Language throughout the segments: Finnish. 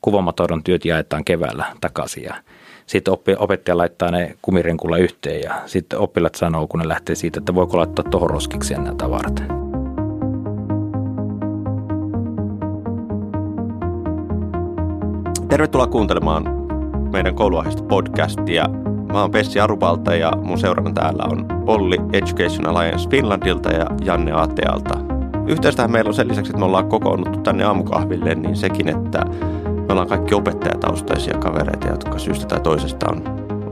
kuvamatoidon työt jaetaan keväällä takaisin ja sitten opettaja laittaa ne kumirenkulla yhteen ja sitten oppilat sanoo, kun ne lähtee siitä, että voiko laittaa tuohon roskikseen nämä tavarat. Tervetuloa kuuntelemaan meidän kouluaiheesta podcastia. Mä oon Pessi Arupalta ja mun seurana täällä on Olli Education Alliance Finlandilta ja Janne Atealta. Yhteistähän meillä on sen lisäksi, että me ollaan kokoonnuttu tänne aamukahville, niin sekin, että me ollaan kaikki opettajataustaisia kavereita, jotka syystä tai toisesta on,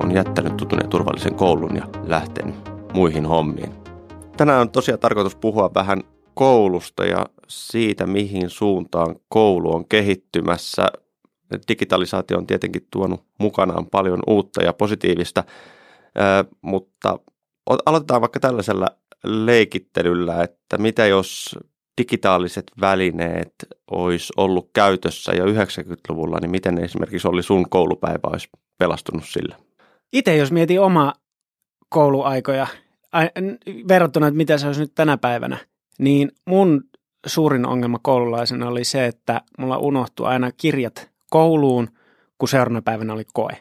on jättänyt tutun ja turvallisen koulun ja lähtenyt muihin hommiin. Tänään on tosiaan tarkoitus puhua vähän koulusta ja siitä, mihin suuntaan koulu on kehittymässä. Digitalisaatio on tietenkin tuonut mukanaan paljon uutta ja positiivista, mutta aloitetaan vaikka tällaisella leikittelyllä, että mitä jos digitaaliset välineet olisi ollut käytössä jo 90-luvulla, niin miten esimerkiksi oli sun koulupäivä olisi pelastunut sillä? Itse jos mietin oma kouluaikoja verrattuna, että mitä se olisi nyt tänä päivänä, niin mun suurin ongelma koululaisena oli se, että mulla unohtui aina kirjat kouluun, kun seuraavana päivänä oli koe.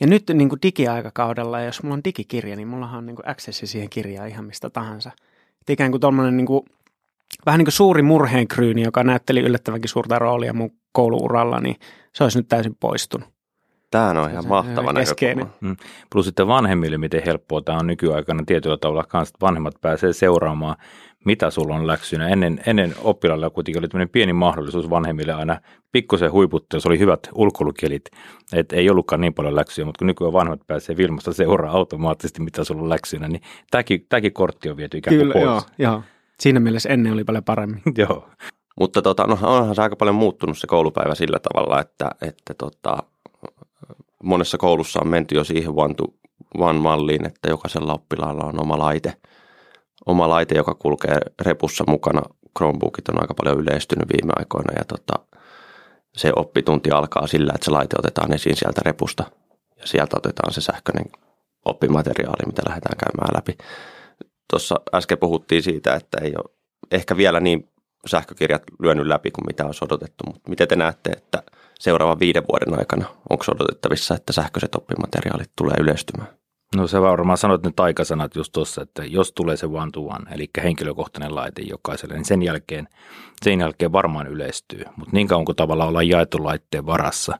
Ja nyt niin kuin digiaikakaudella, jos mulla on digikirja, niin mullahan on niin kuin accessi siihen kirjaan ihan mistä tahansa. Et ikään kuin tuommoinen niin kuin vähän niin kuin suuri murheenkryyni, joka näytteli yllättävänkin suurta roolia mun kouluuralla, niin se olisi nyt täysin poistunut. Tämä on ihan mahtava näkökulma. Mm. Plus sitten vanhemmille, miten helppoa tämä on nykyaikana tietyllä tavalla kanssa, että vanhemmat pääsee seuraamaan, mitä sulla on läksynä. Ennen, ennen oppilailla kuitenkin oli tämmöinen pieni mahdollisuus vanhemmille aina pikkusen huiputtaa, jos oli hyvät ulkoilukelit, että ei ollutkaan niin paljon läksyjä, mutta kun nykyään vanhemmat pääsee Vilmasta seuraa automaattisesti, mitä sulla on läksynä, niin tämäkin, tämäkin kortti on viety ikään kuin Kyllä, pois. Joo, joo. Siinä mielessä ennen oli paljon paremmin. Joo. Mutta tota, no, onhan se aika paljon muuttunut se koulupäivä sillä tavalla, että, että tota, monessa koulussa on menty jo siihen one, to one malliin, että jokaisella oppilaalla on oma laite, oma laite, joka kulkee repussa mukana. Chromebookit on aika paljon yleistynyt viime aikoina ja tota, se oppitunti alkaa sillä, että se laite otetaan esiin sieltä repusta ja sieltä otetaan se sähköinen oppimateriaali, mitä lähdetään käymään läpi tuossa äsken puhuttiin siitä, että ei ole ehkä vielä niin sähkökirjat lyönyt läpi kuin mitä olisi odotettu, mutta miten te näette, että seuraavan viiden vuoden aikana onko odotettavissa, että sähköiset oppimateriaalit tulee yleistymään? No se varmaan sanoit ne taikasanat just tuossa, että jos tulee se one to one, eli henkilökohtainen laite jokaiselle, niin sen jälkeen, sen jälkeen varmaan yleistyy. Mutta niin kauan kuin tavallaan ollaan jaettu laitteen varassa,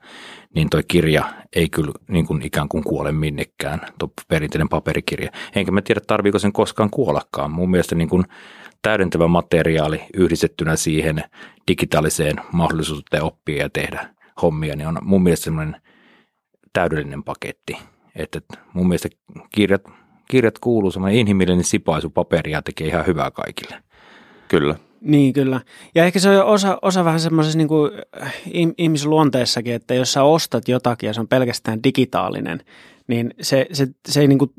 niin toi kirja ei kyllä niin kuin ikään kuin kuole minnekään, tuo perinteinen paperikirja. Enkä mä tiedä, tarviiko sen koskaan kuollakaan. Mun mielestä niin kuin täydentävä materiaali yhdistettynä siihen digitaaliseen mahdollisuuteen oppia ja tehdä hommia, niin on mun mielestä semmoinen täydellinen paketti. Että mun mielestä kirjat, kirjat kuuluu semmoinen inhimillinen sipaisu paperia tekee ihan hyvää kaikille. Kyllä. Niin, kyllä. Ja ehkä se on osa, osa vähän semmoisessa niin kuin ihmisluonteessakin, että jos sä ostat jotakin ja se on pelkästään digitaalinen, niin se, se, se ei niin kuin,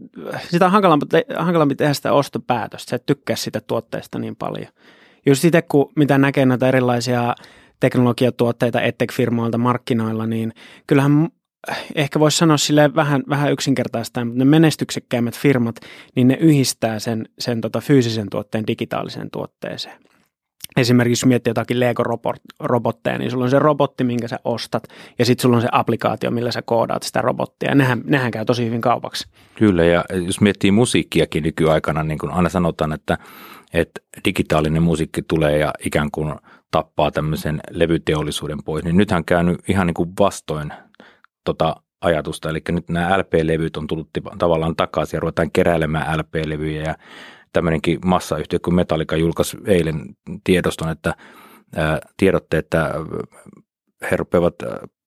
sitä on hankalampi, hankalampi tehdä sitä ostopäätöstä. Sä et tykkää sitä tuotteesta niin paljon. Just sitten, kun mitä näkee näitä erilaisia teknologiatuotteita EdTech-firmoilta markkinoilla, niin kyllähän ehkä voisi sanoa sille vähän, vähän yksinkertaista, mutta ne menestyksekkäimmät firmat, niin ne yhdistää sen, sen tota fyysisen tuotteen digitaaliseen tuotteeseen. Esimerkiksi jos miettii jotakin Lego-robotteja, niin sulla on se robotti, minkä sä ostat, ja sitten sulla on se applikaatio, millä sä koodaat sitä robottia, nehän, nehän käy tosi hyvin kaupaksi. Kyllä, ja jos miettii musiikkiakin nykyaikana, niin kuin aina sanotaan, että, että digitaalinen musiikki tulee ja ikään kuin tappaa tämmöisen levyteollisuuden pois, niin nythän käynyt ihan niin kuin vastoin tota ajatusta, eli nyt nämä LP-levyt on tullut tavallaan takaisin ja ruvetaan keräilemään LP-levyjä ja tämmöinenkin massayhtiö kuin Metallica julkaisi eilen tiedoston, että ää, tiedotte, että he rupeavat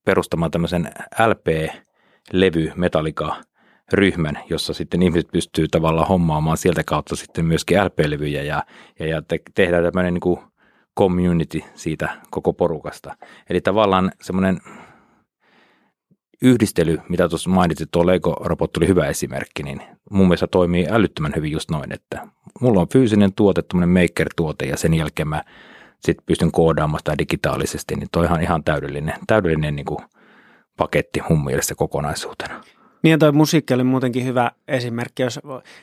perustamaan tämmöisen LP-levy Metallica ryhmän, jossa sitten ihmiset pystyy tavallaan hommaamaan sieltä kautta sitten myöskin LP-levyjä ja, ja, ja te, tehdään tämmöinen niin community siitä koko porukasta. Eli tavallaan semmoinen yhdistely, mitä tuossa mainitsit, tuo Lego-robot oli hyvä esimerkki, niin mun mielestä toimii älyttömän hyvin just noin, että mulla on fyysinen tuote, tämmöinen maker-tuote ja sen jälkeen mä sitten pystyn koodaamaan sitä digitaalisesti, niin toi on ihan täydellinen, täydellinen niin kuin paketti mun mielestä kokonaisuutena. Niin toi musiikki oli muutenkin hyvä esimerkki, jos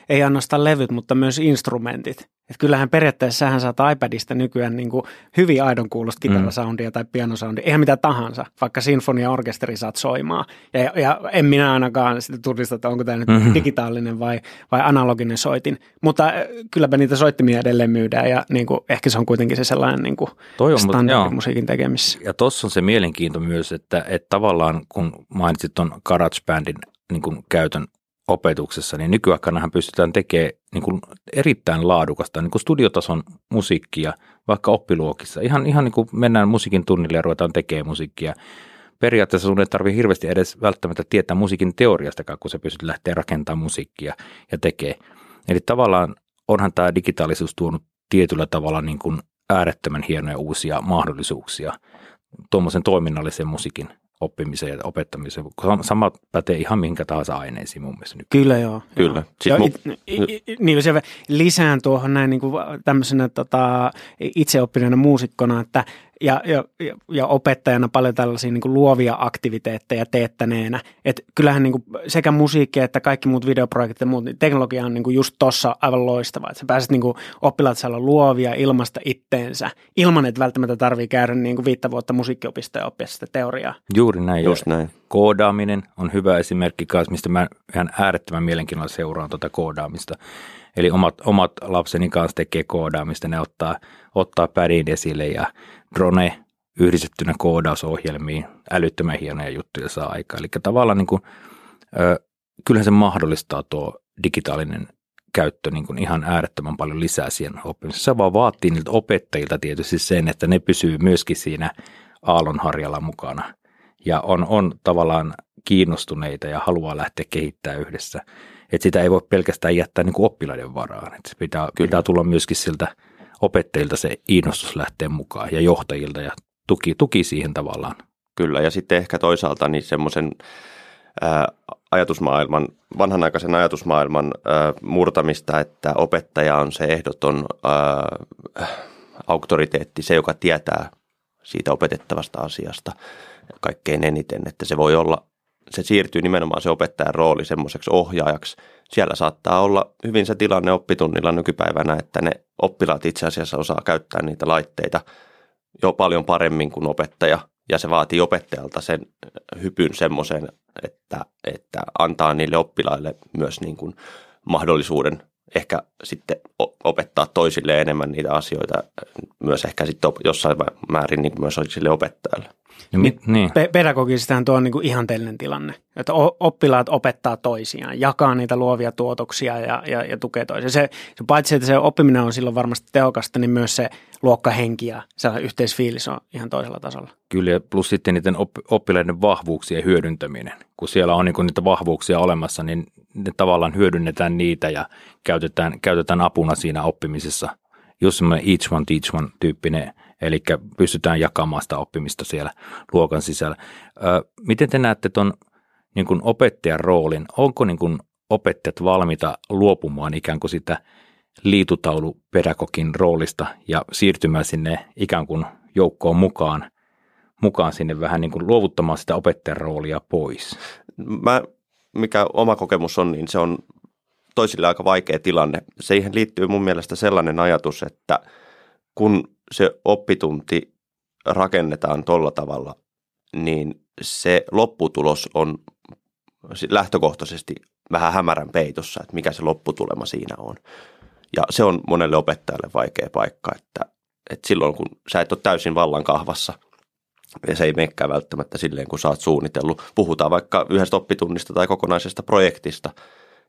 ei ainoastaan levyt, mutta myös instrumentit. Että kyllähän periaatteessa sähän saat iPadista nykyään niin kuin hyvin aidon kuulosta kitarasoundia mm. tai pianosoundia, ihan mitä tahansa, vaikka sinfonia-orkesteri saat soimaan. Ja, ja en minä ainakaan sitä tunnista, että onko tämä nyt mm-hmm. digitaalinen vai, vai analoginen soitin. Mutta äh, kylläpä niitä soittimia edelleen myydään ja niin kuin, ehkä se on kuitenkin se sellainen niin kuin standardimusiikin tekemissä. Ja tuossa on se mielenkiinto myös, että, että tavallaan kun mainitsit tuon GarageBandin niin kuin käytön opetuksessa, niin nykyaikanahan pystytään tekemään niin kuin erittäin laadukasta niin kuin studiotason musiikkia vaikka oppiluokissa. Ihan, ihan niin kuin mennään musiikin tunnille ja ruvetaan tekemään musiikkia. Periaatteessa sun ei tarvitse hirveästi edes välttämättä tietää musiikin teoriastakaan, kun sä pystyt lähteä rakentamaan musiikkia ja tekee. Eli tavallaan onhan tämä digitaalisuus tuonut tietyllä tavalla niin kuin äärettömän hienoja uusia mahdollisuuksia tuommoisen toiminnallisen musiikin oppimiseen ja opettamiseen. Sama pätee ihan minkä tahansa aineisiin mun mielestä. Nyt. Kyllä joo. Kyllä. Joo. Mun... niin se lisään tuohon näin niin kuin tämmöisenä tota, itseoppineena muusikkona, että ja, ja, ja opettajana paljon tällaisia niin luovia aktiviteetteja teettäneenä. Että kyllähän niin sekä musiikki että kaikki muut videoprojektit ja muut, niin teknologia on niin just tossa aivan loistava. Että sä pääset niin oppilaat saada luovia ilmasta itteensä ilman, että välttämättä tarvii käydä niin viittä vuotta musiikkiopistoja ja oppia sitä teoriaa. Juuri näin. Just näin. Koodaaminen on hyvä esimerkki kanssa, mistä mä ihan äärettömän mielenkiinnolla seuraan tuota koodaamista. Eli omat, omat lapseni kanssa tekee koodaamista, ne ottaa, ottaa pädin esille ja drone yhdistettynä koodausohjelmiin älyttömän hienoja juttuja saa aikaa. Eli tavallaan niin kuin, ö, kyllähän se mahdollistaa tuo digitaalinen käyttö niin kuin ihan äärettömän paljon lisää siihen oppimiseen. Se vaan vaatii niiltä opettajilta tietysti sen, että ne pysyy myöskin siinä aallonharjalla mukana ja on, on tavallaan kiinnostuneita ja haluaa lähteä kehittämään yhdessä. Että sitä ei voi pelkästään jättää niin kuin oppilaiden varaan. Että se pitää, pitää tulla myöskin siltä opettajilta se innostus lähteä mukaan ja johtajilta ja tuki, tuki siihen tavallaan. Kyllä, ja sitten ehkä toisaalta niin semmoisen ajatusmaailman, vanhanaikaisen ajatusmaailman ää, murtamista, että opettaja on se ehdoton ää, auktoriteetti, se joka tietää siitä opetettavasta asiasta kaikkein eniten, että se voi olla, se siirtyy nimenomaan se opettajan rooli semmoiseksi ohjaajaksi. Siellä saattaa olla hyvin se tilanne oppitunnilla nykypäivänä, että ne oppilaat itse asiassa osaa käyttää niitä laitteita jo paljon paremmin kuin opettaja, ja se vaatii opettajalta sen hypyn semmoisen, että, että antaa niille oppilaille myös niin kuin mahdollisuuden ehkä sitten opettaa toisille enemmän niitä asioita, myös ehkä sitten jossain määrin niin myös sille opettajalle. Niin, niin. niin. Pe- pedagogisesti tuo on niin kuin ihanteellinen tilanne, että oppilaat opettaa toisiaan, jakaa niitä luovia tuotoksia ja, ja, ja tukee toisiaan. Se, se, paitsi, että se oppiminen on silloin varmasti tehokasta, niin myös se luokkahenki ja se yhteisfiilis on ihan toisella tasolla. Kyllä, plus sitten niiden oppilaiden vahvuuksien hyödyntäminen. Kun siellä on niin niitä vahvuuksia olemassa, niin ne tavallaan hyödynnetään niitä ja käytetään, käytetään apuna siinä oppimisessa. Just semmoinen each one teach one tyyppinen – eli pystytään jakamaan sitä oppimista siellä luokan sisällä. Ö, miten te näette tuon niin opettajan roolin? Onko niin kuin opettajat valmiita luopumaan ikään kuin sitä liitutaulupedagogin roolista ja siirtymään sinne ikään kuin joukkoon mukaan, mukaan sinne vähän niin kuin luovuttamaan sitä opettajan roolia pois? Mä, mikä oma kokemus on, niin se on toisille aika vaikea tilanne. Siihen liittyy mun mielestä sellainen ajatus, että kun se oppitunti rakennetaan tuolla tavalla, niin se lopputulos on lähtökohtaisesti vähän hämärän peitossa, että mikä se lopputulema siinä on. Ja se on monelle opettajalle vaikea paikka, että, että silloin kun sä et ole täysin vallan kahvassa, ja se ei menekään välttämättä silleen, kun sä oot suunnitellut. Puhutaan vaikka yhdestä oppitunnista tai kokonaisesta projektista.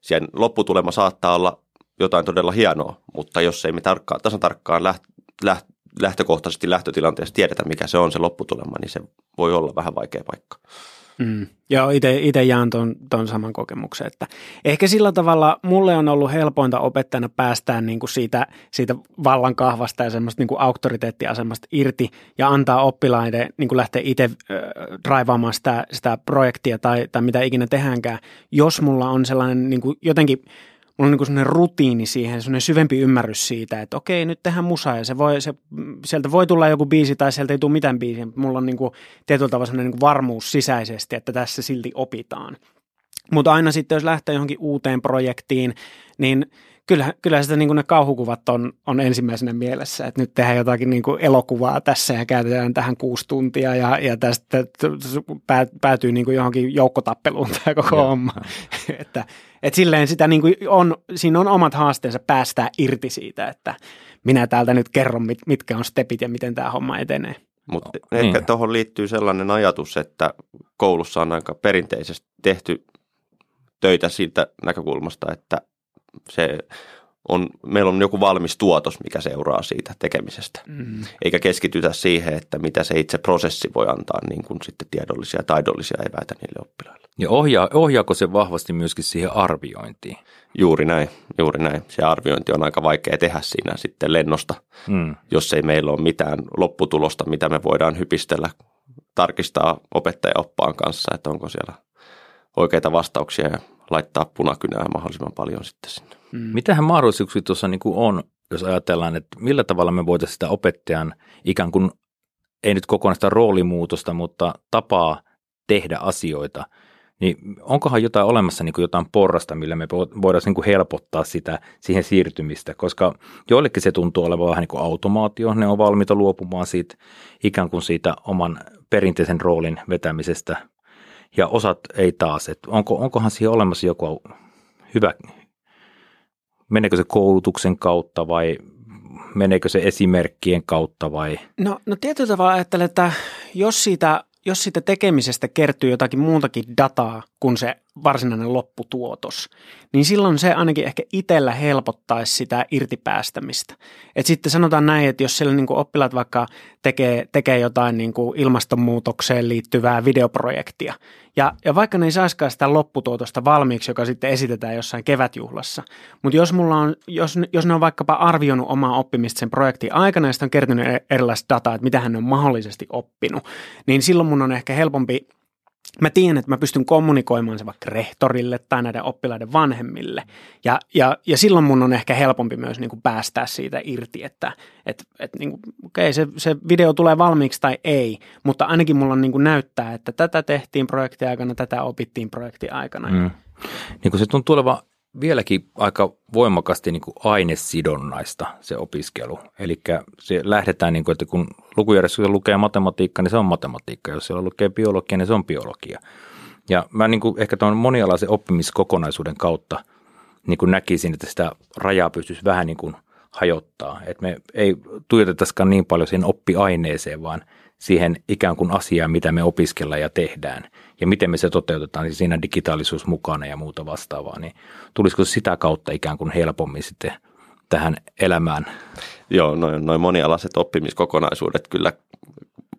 Sen lopputulema saattaa olla jotain todella hienoa, mutta jos ei me tarkkaan, tasan tarkkaan läht, läht, lähtökohtaisesti lähtötilanteessa tiedetä, mikä se on se lopputulema, niin se voi olla vähän vaikea paikka. Mm. Joo, itse jaan ton, ton saman kokemuksen, että ehkä sillä tavalla mulle on ollut helpointa opettajana päästään niin kuin siitä, siitä vallan kahvasta ja semmoista niin kuin auktoriteettiasemasta irti ja antaa oppilaiden niin kuin lähteä itse äh, draivaamaan sitä, sitä projektia tai, tai mitä ikinä tehdäänkään, jos mulla on sellainen niin kuin jotenkin – mulla on niin sellainen rutiini siihen, sellainen syvempi ymmärrys siitä, että okei, nyt tehdään musaa ja se voi, se, sieltä voi tulla joku biisi tai sieltä ei tule mitään biisiä, mutta mulla on niin kuin tietyllä tavalla sellainen niin varmuus sisäisesti, että tässä silti opitaan. Mutta aina sitten, jos lähtee johonkin uuteen projektiin, niin kyllähän, kyllähän sitä niin kuin ne kauhukuvat on, on ensimmäisenä mielessä, että nyt tehdään jotakin niin kuin elokuvaa tässä ja käytetään tähän kuusi tuntia ja, ja tästä päätyy niin kuin johonkin joukkotappeluun tämä koko ja, homma. että, että silleen sitä niin kuin on, siinä on omat haasteensa päästää irti siitä, että minä täältä nyt kerron, mit, mitkä on stepit ja miten tämä homma etenee. Mutta no, ehkä niin. tuohon liittyy sellainen ajatus, että koulussa on aika perinteisesti tehty töitä siitä näkökulmasta, että se on, meillä on joku valmis tuotos, mikä seuraa siitä tekemisestä. Mm. Eikä keskitytä siihen, että mitä se itse prosessi voi antaa niin kuin sitten tiedollisia ja taidollisia eväitä niille oppilaille. Ja ohjaa, ohjaako se vahvasti myöskin siihen arviointiin? Juuri näin, juuri näin. Se arviointi on aika vaikea tehdä siinä sitten lennosta, mm. jos ei meillä ole mitään lopputulosta, mitä me voidaan hypistellä, tarkistaa opettajaoppaan kanssa, että onko siellä oikeita vastauksia ja laittaa punakynää mahdollisimman paljon sitten sinne. Mm. Mitähän mahdollisuuksia tuossa niin on, jos ajatellaan, että millä tavalla me voitaisiin sitä opettajan ikään kuin, ei nyt kokonaista roolimuutosta, mutta tapaa tehdä asioita, niin onkohan jotain olemassa niin kuin jotain porrasta, millä me voidaan niin kuin helpottaa sitä siihen siirtymistä, koska joillekin se tuntuu olevan vähän niin kuin automaatio, ne on valmiita luopumaan siitä ikään kuin siitä oman perinteisen roolin vetämisestä ja osat ei taas. Et onko, onkohan siihen olemassa joku hyvä, meneekö se koulutuksen kautta vai meneekö se esimerkkien kautta vai? No, no tietyllä tavalla ajattelen, että jos siitä, jos siitä tekemisestä kertyy jotakin muutakin dataa kuin se varsinainen lopputuotos, niin silloin se ainakin ehkä itsellä helpottaisi sitä irtipäästämistä. Et sitten sanotaan näin, että jos siellä niin kuin oppilaat vaikka tekee, tekee jotain niin kuin ilmastonmuutokseen liittyvää videoprojektia, ja, ja vaikka ne ei saisikaan sitä lopputuotosta valmiiksi, joka sitten esitetään jossain kevätjuhlassa, mutta jos, mulla on, jos, jos ne on vaikkapa arvioinut omaa oppimista sen projektin aikana ja sitten on kertynyt e-, erilaista dataa, että mitä hän on mahdollisesti oppinut, niin silloin mun on ehkä helpompi mä tiedän, että mä pystyn kommunikoimaan se vaikka rehtorille tai näiden oppilaiden vanhemmille. Ja, ja, ja silloin mun on ehkä helpompi myös niin kuin päästää siitä irti, että et, et niin kuin, okay, se, se video tulee valmiiksi tai ei, mutta ainakin mulla on niin kuin näyttää, että tätä tehtiin projektiaikana, tätä opittiin projektiaikana. Mm. Niin kuin se tuntuu olevan vieläkin aika voimakkaasti niin kuin ainesidonnaista se opiskelu. Eli se lähdetään, niin kuin, että kun lukujärjestelmä lukee matematiikka, niin se on matematiikka. Jos siellä lukee biologia, niin se on biologia. Ja mä niin kuin ehkä tuon monialaisen oppimiskokonaisuuden kautta niin kuin näkisin, että sitä rajaa pystyisi vähän niin kuin hajottaa. Että me ei tuijotetaisikaan niin paljon siihen oppiaineeseen, vaan siihen ikään kuin asiaan, mitä me opiskellaan ja tehdään – ja miten me se toteutetaan, niin siinä digitaalisuus mukana ja muuta vastaavaa, niin tulisiko sitä kautta ikään kuin helpommin sitten tähän elämään? Joo, noin, noin monialaiset oppimiskokonaisuudet kyllä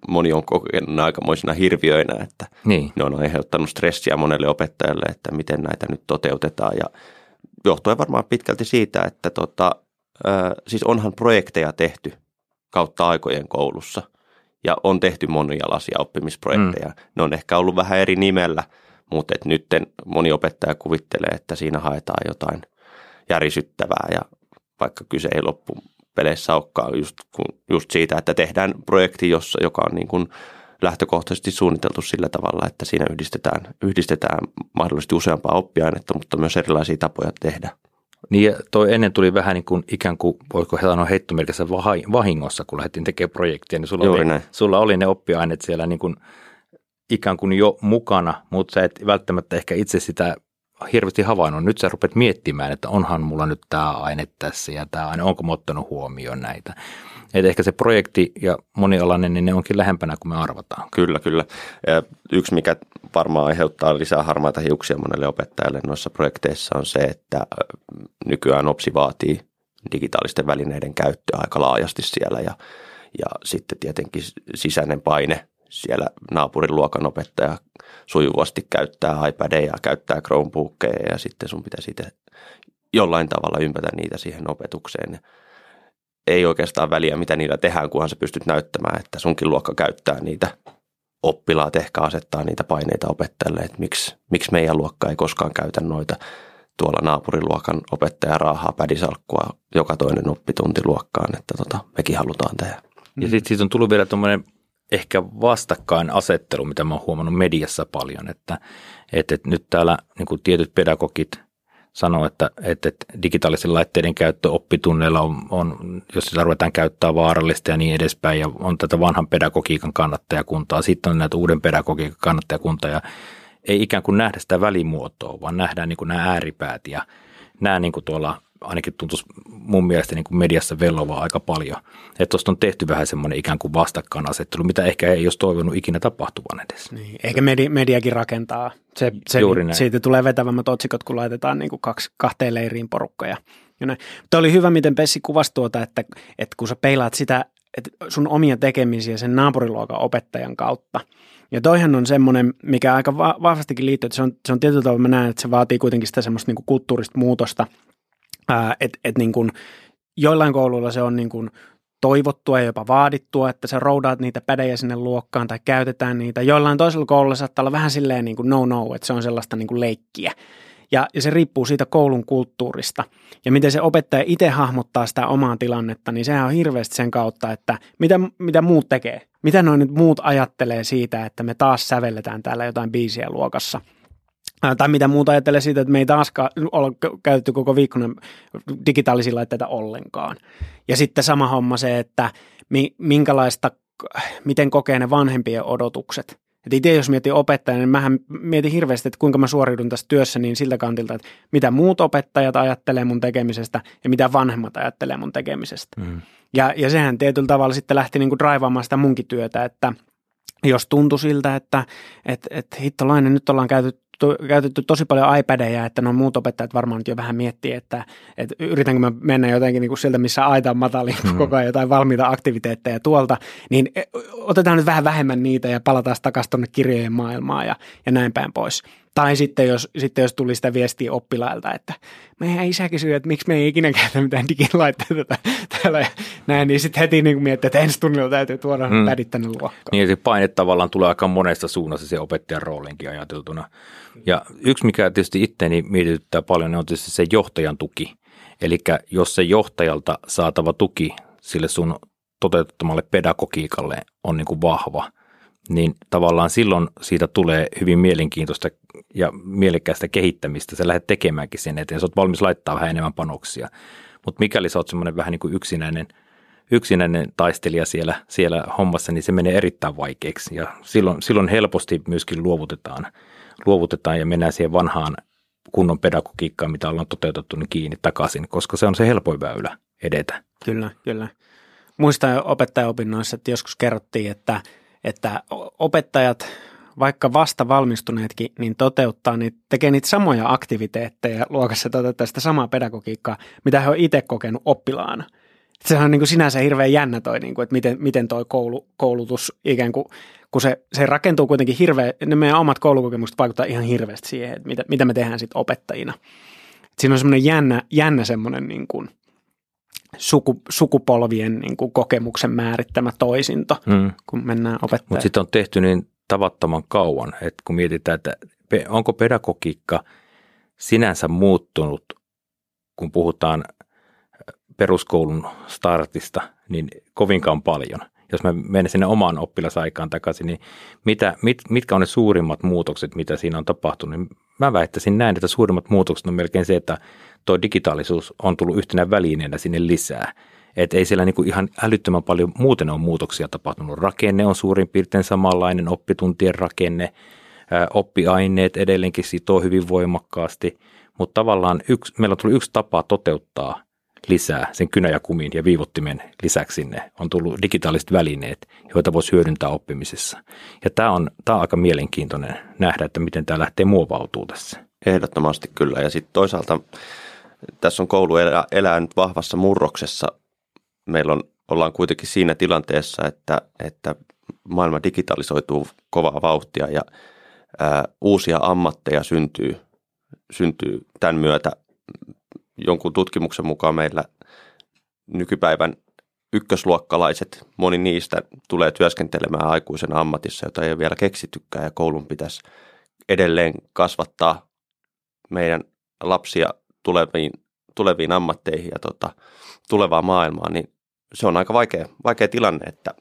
moni on kokenut aikamoisina hirviöinä, että niin. ne on aiheuttanut stressiä monelle opettajalle, että miten näitä nyt toteutetaan ja johtuen varmaan pitkälti siitä, että tota, äh, siis onhan projekteja tehty kautta aikojen koulussa – ja on tehty monialaisia oppimisprojekteja. Mm. Ne on ehkä ollut vähän eri nimellä, mutta et nyt moni opettaja kuvittelee, että siinä haetaan jotain järisyttävää ja vaikka kyse ei loppupeleissä olekaan just, just siitä, että tehdään projekti, jossa, joka on niin kuin lähtökohtaisesti suunniteltu sillä tavalla, että siinä yhdistetään, yhdistetään mahdollisesti useampaa oppiainetta, mutta myös erilaisia tapoja tehdä. Niin toi ennen tuli vähän niin kuin ikään kuin, voiko sanoa heittomerkissä vahingossa, kun lähdettiin tekemään projektia, niin sulla, Juuri oli, näin. sulla oli ne oppiaineet siellä niin kuin ikään kuin jo mukana, mutta sä et välttämättä ehkä itse sitä hirveästi havainnut. Nyt sä rupeat miettimään, että onhan mulla nyt tämä aine tässä ja tämä aine, onko mä ottanut huomioon näitä. Et ehkä se projekti ja monialainen, niin ne onkin lähempänä kuin me arvataan. Kyllä, kyllä. Ja yksi, mikä varmaan aiheuttaa lisää harmaita hiuksia monelle opettajalle noissa projekteissa on se, että nykyään OPSI vaatii digitaalisten välineiden käyttöä aika laajasti siellä ja, ja sitten tietenkin sisäinen paine siellä naapurin luokan opettaja sujuvasti käyttää iPadeja, käyttää Chromebookeja ja sitten sun pitää sitten jollain tavalla ympätä niitä siihen opetukseen ei oikeastaan väliä, mitä niillä tehdään, kunhan sä pystyt näyttämään, että sunkin luokka käyttää niitä. Oppilaat ehkä asettaa niitä paineita opettajalle, että miksi, miksi meidän luokka ei koskaan käytä noita. Tuolla naapuriluokan opettaja raahaa pädisalkkua joka toinen oppitunti luokkaan, että tota, mekin halutaan tehdä. Ja sitten siitä on tullut vielä tuommoinen ehkä vastakkainasettelu, mitä mä oon huomannut mediassa paljon, että, että nyt täällä niin tietyt pedagogit – sanoo, että, että, että digitaalisen laitteiden käyttö oppitunneilla on, on, jos sitä ruvetaan käyttää vaarallista ja niin edespäin, ja on tätä vanhan pedagogiikan kannattajakuntaa, sitten on näitä uuden pedagogiikan kannattajakuntaa, ja ei ikään kuin nähdä sitä välimuotoa, vaan nähdään niin kuin nämä ääripäät, ja nämä niin kuin tuolla ainakin tuntuisi mun mielestä niin kuin mediassa vellovaa aika paljon. Että tuosta on tehty vähän semmoinen ikään kuin vastakkainasettelu, mitä ehkä ei olisi toivonut ikinä tapahtuvan edes. Niin, eikä medi- mediakin rakentaa. Se, se, Juuri näin. Siitä tulee vetävämmät otsikot, kun laitetaan niin kuin kaksi, kahteen leiriin porukkoja. Mutta oli hyvä, miten Pessi kuvasi tuota, että, että kun sä peilaat sitä, että sun omia tekemisiä sen naapuriluokan opettajan kautta, ja toihan on semmoinen, mikä aika vahvastikin liittyy, että se on, se on tietyllä tavalla, mä näen, että se vaatii kuitenkin sitä semmoista niin kulttuurista muutosta – että et niin kuin, joillain kouluilla se on niin kuin toivottua ja jopa vaadittua, että sä roudaat niitä pädejä sinne luokkaan tai käytetään niitä. Joillain toisella koululla saattaa olla vähän silleen niin kuin no no, että se on sellaista niin kuin leikkiä. Ja, ja se riippuu siitä koulun kulttuurista. Ja miten se opettaja itse hahmottaa sitä omaa tilannetta, niin sehän on hirveästi sen kautta, että mitä, mitä muut tekee. Mitä noin nyt muut ajattelee siitä, että me taas sävelletään täällä jotain biisiä luokassa – tai mitä muuta ajattelee siitä, että me ei taaskaan olla käytetty koko viikkona digitaalisia laitteita ollenkaan. Ja sitten sama homma se, että minkälaista, miten kokee ne vanhempien odotukset. Et itse jos mietin opettajana, niin mähän mietin hirveästi, että kuinka mä suoriudun tässä työssä niin siltä kantilta, että mitä muut opettajat ajattelee mun tekemisestä ja mitä vanhemmat ajattelee mun tekemisestä. Mm. Ja, ja sehän tietyllä tavalla sitten lähti niin kuin draivaamaan sitä munkin työtä, että jos tuntui siltä, että et, et hittolainen, nyt ollaan käytetty to, käytetty tosi paljon iPadeja, että no muut opettajat varmaan nyt jo vähän miettii, että, että yritänkö mä mennä jotenkin niin kuin sieltä, missä aita on matali, mm. koko ajan jotain valmiita aktiviteetteja tuolta, niin otetaan nyt vähän vähemmän niitä ja palataan takaisin tuonne kirjojen maailmaan ja, ja näin päin pois. Tai sitten jos, sitten jos tuli sitä viestiä oppilailta, että meidän isä kysyy, että miksi me ei ikinä käytä mitään digilaitteita täällä näin, niin sitten heti niin miettii, että ensi tunnilla täytyy tuoda mm. pädit tänne luokkaan. Niin se paine tavallaan tulee aika monesta suunnasta se opettajan roolinkin ajateltuna. Ja yksi, mikä tietysti itteeni mietityttää paljon, on tietysti se johtajan tuki. Eli jos se johtajalta saatava tuki sille sun toteuttamalle pedagogiikalle on niin kuin vahva – niin tavallaan silloin siitä tulee hyvin mielenkiintoista ja mielekkäästä kehittämistä. Sä lähdet tekemäänkin sen eteen, sä oot valmis laittaa vähän enemmän panoksia. Mutta mikäli sä oot semmoinen vähän niin kuin yksinäinen, yksinäinen taistelija siellä, siellä hommassa, niin se menee erittäin vaikeaksi. Ja silloin, silloin helposti myöskin luovutetaan, luovutetaan ja mennään siihen vanhaan kunnon pedagogiikkaan, mitä ollaan toteutettu, niin kiinni takaisin, koska se on se helpoin väylä edetä. Kyllä, kyllä. Muistan opettajaopinnoissa, että joskus kerrottiin, että – että opettajat, vaikka vasta valmistuneetkin, niin toteuttaa, niin tekee niitä samoja aktiviteetteja luokassa toteuttaa sitä samaa pedagogiikkaa, mitä he on itse kokenut oppilaana. Sehän on niin kuin sinänsä hirveän jännä toi, niin kuin, että miten, miten toi koulu, koulutus ikään kuin, kun se, se rakentuu kuitenkin hirveä, ne meidän omat koulukokemukset vaikuttaa ihan hirveästi siihen, että mitä, mitä me tehdään sitten opettajina. Et siinä on semmoinen jännä, jännä semmoinen niin kuin, suku, sukupolvien niin kuin kokemuksen määrittämä toisinto, mm. kun mennään opettamaan. Mutta sitten on tehty niin tavattoman kauan, että kun mietitään, että onko pedagogiikka sinänsä muuttunut, kun puhutaan peruskoulun startista, niin kovinkaan paljon. Jos mä menen sinne omaan oppilasaikaan takaisin, niin mitä, mit, mitkä on ne suurimmat muutokset, mitä siinä on tapahtunut? Niin mä väittäisin näin, että suurimmat muutokset on melkein se, että tuo digitaalisuus on tullut yhtenä välineenä sinne lisää. Että ei siellä niinku ihan älyttömän paljon muuten on muutoksia tapahtunut. Rakenne on suurin piirtein samanlainen, oppituntien rakenne, oppiaineet edelleenkin sitoo hyvin voimakkaasti, mutta tavallaan yksi, meillä on tullut yksi tapa toteuttaa lisää sen kynä ja kumin ja viivottimen lisäksi sinne on tullut digitaaliset välineet, joita voisi hyödyntää oppimisessa. Ja tämä on, tämä on aika mielenkiintoinen nähdä, että miten tämä lähtee muovautuu tässä. Ehdottomasti kyllä. Ja sitten toisaalta tässä on koulu elää, elää nyt vahvassa murroksessa. Meillä on, ollaan kuitenkin siinä tilanteessa, että, että maailma digitalisoituu kovaa vauhtia ja ää, uusia ammatteja syntyy, syntyy tämän myötä. Jonkun tutkimuksen mukaan meillä nykypäivän ykkösluokkalaiset, moni niistä tulee työskentelemään aikuisen ammatissa, jota ei ole vielä keksittykään ja koulun pitäisi edelleen kasvattaa meidän lapsia tuleviin, tuleviin ammatteihin ja tota, tulevaan maailmaan, niin se on aika vaikea, vaikea tilanne, että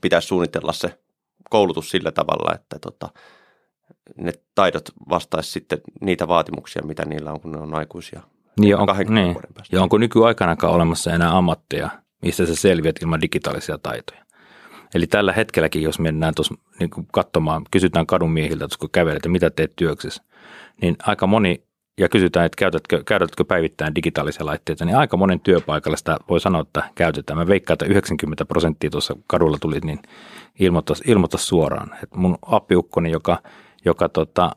pitäisi suunnitella se koulutus sillä tavalla, että tota, ne taidot vastaisi sitten niitä vaatimuksia, mitä niillä on, kun ne on aikuisia. Niin, on, 20 niin. Ja onko nykyaikanakaan olemassa enää ammatteja, mistä sä selviät ilman digitaalisia taitoja? Eli tällä hetkelläkin, jos mennään tuossa niin katsomaan, kysytään kadun miehiltä, kun kävelet, että mitä teet työksessä, niin aika moni, ja kysytään, että käytätkö, käytätkö päivittäin digitaalisia laitteita, niin aika monen työpaikalla sitä voi sanoa, että käytetään. Mä veikkaan, että 90 prosenttia tuossa kadulla tuli, niin ilmoittaisi ilmoittaisi suoraan. Et mun appiukkoni, joka, joka tota,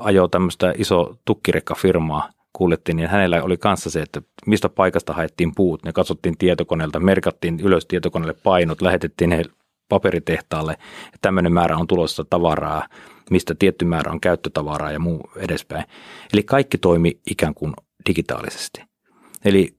ajoo tämmöistä iso tukkirekkafirmaa, kuljettiin, niin hänellä oli kanssa se, että mistä paikasta haettiin puut. Ne katsottiin tietokoneelta, merkattiin ylös tietokoneelle painot, lähetettiin ne paperitehtaalle, että tämmöinen määrä on tulossa tavaraa, mistä tietty määrä on käyttötavaraa ja muu edespäin. Eli kaikki toimi ikään kuin digitaalisesti. Eli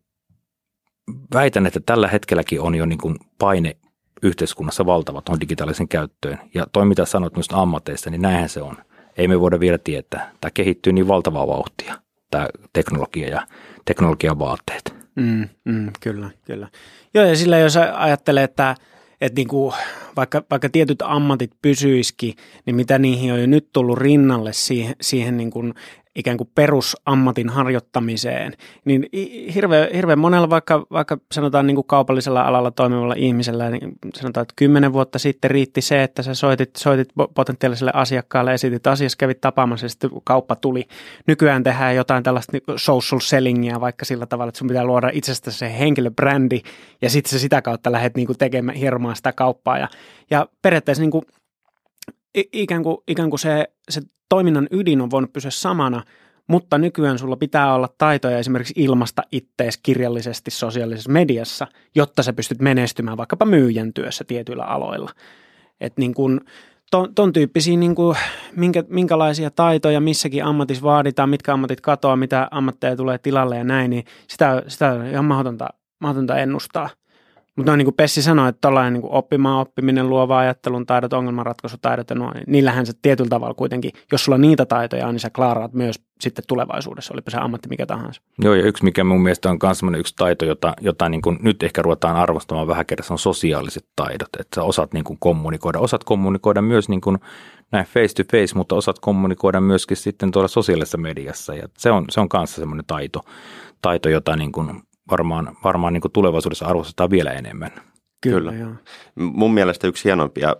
väitän, että tällä hetkelläkin on jo niin kuin paine yhteiskunnassa valtava tuon digitaalisen käyttöön. Ja toi mitä sanoit noista ammateista, niin näinhän se on. Ei me voida vielä tietää. Tämä kehittyy niin valtavaa vauhtia, tämä teknologia ja teknologian vaatteet. Mm, mm, kyllä, kyllä. Joo, ja sillä jos ajattelee, että, että niin kuin, vaikka, vaikka tietyt ammatit pysyisikin, niin mitä niihin on jo nyt tullut rinnalle siihen, siihen niin kuin ikään kuin perusammatin harjoittamiseen, niin hirveän, hirveän monella vaikka, vaikka sanotaan niin kuin kaupallisella alalla toimivalla ihmisellä, niin sanotaan, että kymmenen vuotta sitten riitti se, että sä soitit, soitit potentiaaliselle asiakkaalle, esitit asiassa, kävit tapaamassa ja sitten kauppa tuli. Nykyään tehdään jotain tällaista niin social sellingia vaikka sillä tavalla, että sun pitää luoda itsestä se henkilöbrändi ja sitten sä sitä kautta lähdet niin kuin tekemään, hirmaa sitä kauppaa ja, ja periaatteessa niin kuin ikään kuin, ikään kuin se, se toiminnan ydin on voinut pysyä samana, mutta nykyään sulla pitää olla taitoja esimerkiksi ilmasta ittees kirjallisesti sosiaalisessa mediassa, jotta sä pystyt menestymään vaikkapa myyjän työssä tietyillä aloilla. Et niin kun, ton, ton tyyppisiä, niin kuin, minkä, minkälaisia taitoja missäkin ammatissa vaaditaan, mitkä ammatit katoaa, mitä ammatteja tulee tilalle ja näin, niin sitä, sitä on ihan mahdotonta, mahdotonta ennustaa – mutta niin kuin Pessi sanoi, että tällainen niin oppimaan oppiminen, luova ajattelun taidot, ongelmanratkaisutaidot ja noin, niillähän se tietyllä tavalla kuitenkin, jos sulla niitä taitoja on, niin sä klaaraat myös sitten tulevaisuudessa, olipa se ammatti mikä tahansa. Joo, ja yksi mikä mun mielestä on myös yksi taito, jota, jota niin kuin nyt ehkä ruvetaan arvostamaan vähän kerrassa, on sosiaaliset taidot, että sä osaat niin kuin kommunikoida. Osat kommunikoida myös niin kuin näin face to face, mutta osat kommunikoida myöskin sitten tuolla sosiaalisessa mediassa, ja se on, se on kanssa semmoinen taito, taito jota niin kuin varmaan, varmaan niin kuin tulevaisuudessa arvostetaan vielä enemmän. Kyllä. Kyllä. Mun mielestä yksi hienoimpia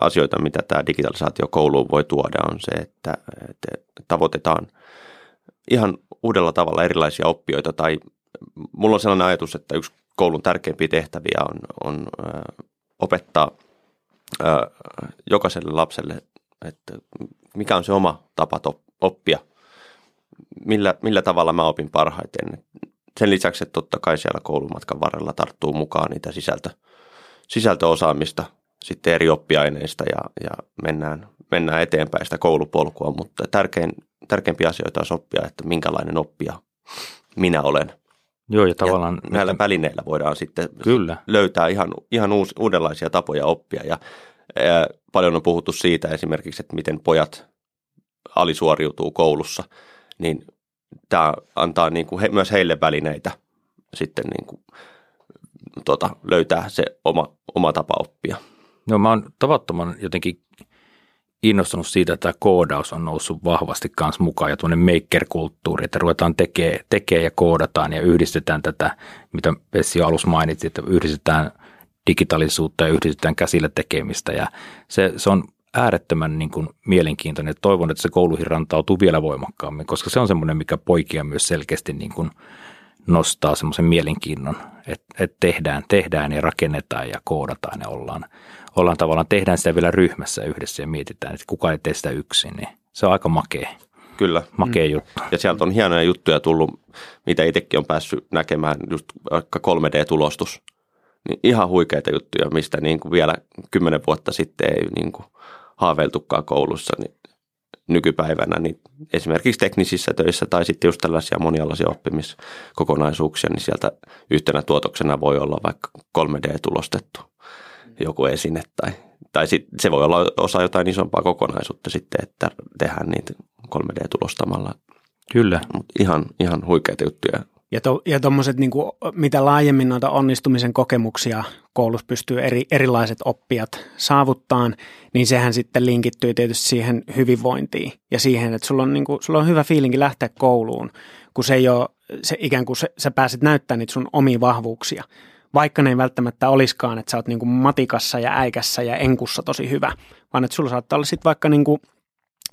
asioita, mitä tämä digitalisaatio kouluun voi tuoda, on se, että, että tavoitetaan ihan uudella tavalla erilaisia oppijoita. Tai mulla on sellainen ajatus, että yksi koulun tärkeimpiä tehtäviä on, on äh, opettaa äh, jokaiselle lapselle, että mikä on se oma tapa oppia, millä, millä tavalla mä opin parhaiten sen lisäksi, että totta kai siellä koulumatkan varrella tarttuu mukaan niitä sisältö, sisältöosaamista sitten eri oppiaineista ja, ja mennään, mennään eteenpäin sitä koulupolkua, mutta tärkein, tärkeimpiä asioita on oppia, että minkälainen oppija minä olen. Joo, ja tavallaan... Ja näillä välineillä voidaan sitten Kyllä. löytää ihan, ihan uus, uudenlaisia tapoja oppia ja ää, paljon on puhuttu siitä esimerkiksi, että miten pojat alisuoriutuu koulussa, niin tämä antaa niin kuin he, myös heille välineitä sitten niin kuin, tota, löytää se oma, oma tapa oppia. No mä oon tavattoman jotenkin innostunut siitä, että tämä koodaus on noussut vahvasti kanssa mukaan ja tuonne maker-kulttuuri, että ruvetaan tekemään tekee ja koodataan ja yhdistetään tätä, mitä Pessi alussa mainitsi, että yhdistetään digitaalisuutta ja yhdistetään käsillä tekemistä ja se, se on äärettömän niin kuin mielenkiintoinen. Toivon, että se kouluihin rantautuu vielä voimakkaammin, koska se on semmoinen, mikä poikia myös selkeästi niin kuin nostaa semmoisen mielenkiinnon, että, että tehdään, tehdään ja rakennetaan ja koodataan ja ollaan, ollaan tavallaan, tehdään sitä vielä ryhmässä yhdessä ja mietitään, että kuka ei tee sitä yksin, niin se on aika makea. Kyllä. Makea mm. juttu. Ja sieltä on hienoja juttuja tullut, mitä itsekin on päässyt näkemään, just vaikka 3D-tulostus. Niin ihan huikeita juttuja, mistä niin kuin vielä kymmenen vuotta sitten ei niin kuin haaveiltukaan koulussa, niin nykypäivänä niin esimerkiksi teknisissä töissä tai sitten just tällaisia monialaisia oppimiskokonaisuuksia, niin sieltä yhtenä tuotoksena voi olla vaikka 3D-tulostettu joku esine tai, tai sit se voi olla osa jotain isompaa kokonaisuutta sitten, että tehdään niitä 3D-tulostamalla. Kyllä. Mut ihan, ihan huikeita juttuja Ja, to, ja tommoset, niin kuin, mitä laajemmin noita onnistumisen kokemuksia koulussa pystyy eri, erilaiset oppijat saavuttaan, niin sehän sitten linkittyy tietysti siihen hyvinvointiin ja siihen, että sulla on, niin kuin, sulla on hyvä fiilinki lähteä kouluun, kun se ei ole, se ikään kuin se, sä pääset näyttämään niitä sun omia vahvuuksia. Vaikka ne ei välttämättä olisikaan, että sä oot niinku matikassa ja äikässä ja enkussa tosi hyvä, vaan että sulla saattaa olla sitten vaikka niinku, no,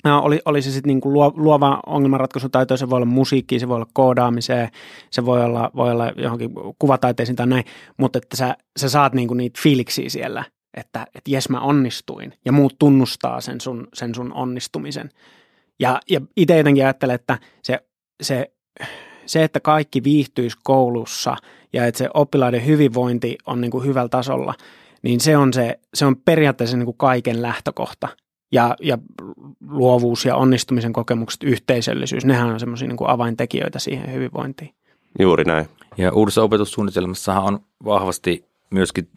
oli, oli se sitten niinku luova ongelmanratkaisutaito, se voi olla musiikki, se voi olla koodaamiseen, se voi olla, voi olla johonkin kuvataiteisiin tai näin, mutta että sä, sä saat niinku niitä fiiliksiä siellä, että et jes mä onnistuin ja muut tunnustaa sen sun, sen sun onnistumisen. Ja, ja itse jotenkin ajattelen, että se, se se, että kaikki viihtyisi koulussa ja että se oppilaiden hyvinvointi on niin kuin hyvällä tasolla, niin se on, se, se on periaatteessa niin kuin kaiken lähtökohta. Ja, ja luovuus ja onnistumisen kokemukset, yhteisöllisyys, nehän on semmoisia niin avaintekijöitä siihen hyvinvointiin. Juuri näin. Ja uudessa opetussuunnitelmassahan on vahvasti myöskin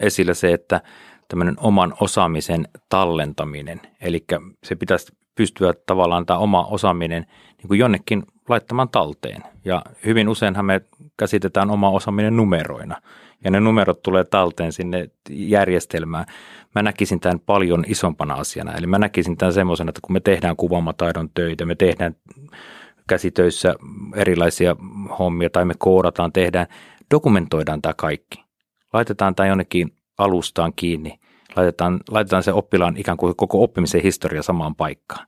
esillä se, että tämmöinen oman osaamisen tallentaminen, eli se pitäisi pystyä tavallaan tämä oma osaaminen niin kuin jonnekin laittamaan talteen. Ja hyvin useinhan me käsitetään oma osaaminen numeroina. Ja ne numerot tulee talteen sinne järjestelmään. Mä näkisin tämän paljon isompana asiana. Eli mä näkisin tämän semmoisena, että kun me tehdään kuvaamataidon töitä, me tehdään käsitöissä erilaisia hommia tai me koodataan, tehdään, dokumentoidaan tämä kaikki. Laitetaan tämä jonnekin alustaan kiinni, laitetaan, laitetaan se oppilaan ikään kuin koko oppimisen historia samaan paikkaan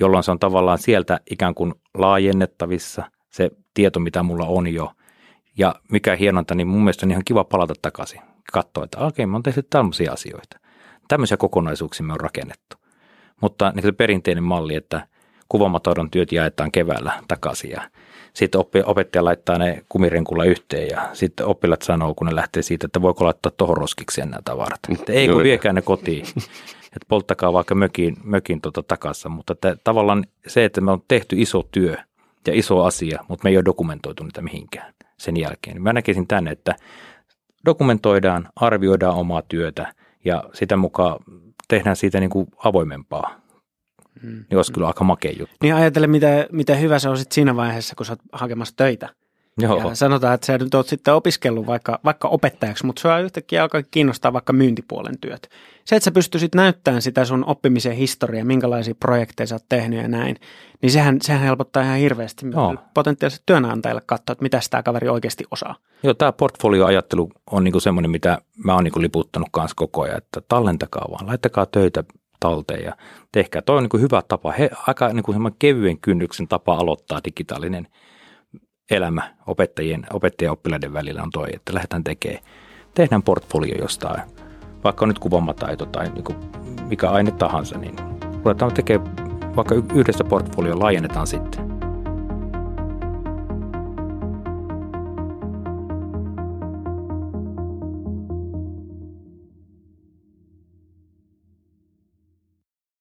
jolloin se on tavallaan sieltä ikään kuin laajennettavissa se tieto, mitä mulla on jo. Ja mikä hienonta, niin mun mielestä on ihan kiva palata takaisin. Katsoa, että okei, mä oon tehnyt tämmöisiä asioita. Tämmöisiä kokonaisuuksia me on rakennettu. Mutta niin perinteinen malli, että kuvamatoidon työt jaetaan keväällä takaisin ja sitten opettaja laittaa ne kumirenkulla yhteen ja sitten oppilat sanoo, kun ne lähtee siitä, että voiko laittaa tuohon roskikseen nämä tavarat. Että ei kun viekää ne kotiin että polttakaa vaikka mökin, mökin tota takassa, mutta että tavallaan se, että me on tehty iso työ ja iso asia, mutta me ei ole dokumentoitu niitä mihinkään sen jälkeen. Mä näkisin tänne, että dokumentoidaan, arvioidaan omaa työtä ja sitä mukaan tehdään siitä niin kuin avoimempaa. Hmm. Niin olisi kyllä aika makea juttu. Niin ajattele, miten, miten hyvä se on sit siinä vaiheessa, kun sä oot hakemassa töitä. Joo. Ja sanotaan, että sä nyt oot sitten opiskellut vaikka, vaikka opettajaksi, mutta sua yhtäkkiä alkaa kiinnostaa vaikka myyntipuolen työt. Se, että sä pystyisit näyttämään sitä sun oppimisen historiaa, minkälaisia projekteja sä oot tehnyt ja näin, niin sehän, sehän helpottaa ihan hirveästi Joo. potentiaaliset työnantajille katsoa, että mitä tämä kaveri oikeasti osaa. Joo, tämä portfolioajattelu on niinku semmoinen, mitä mä oon niinku liputtanut kanssa koko ajan, että tallentakaa vaan, laittakaa töitä talteen ja tehkää. Toi on niinku hyvä tapa, he, aika niinku kevyen kynnyksen tapa aloittaa digitaalinen – elämä opettajien, opettajien oppilaiden välillä on toi, että lähdetään tekemään, tehdään portfolio jostain, vaikka nyt kuvamataito tai niin kuin mikä aine tahansa, niin ruvetaan tekemään vaikka yhdessä portfolio laajennetaan sitten.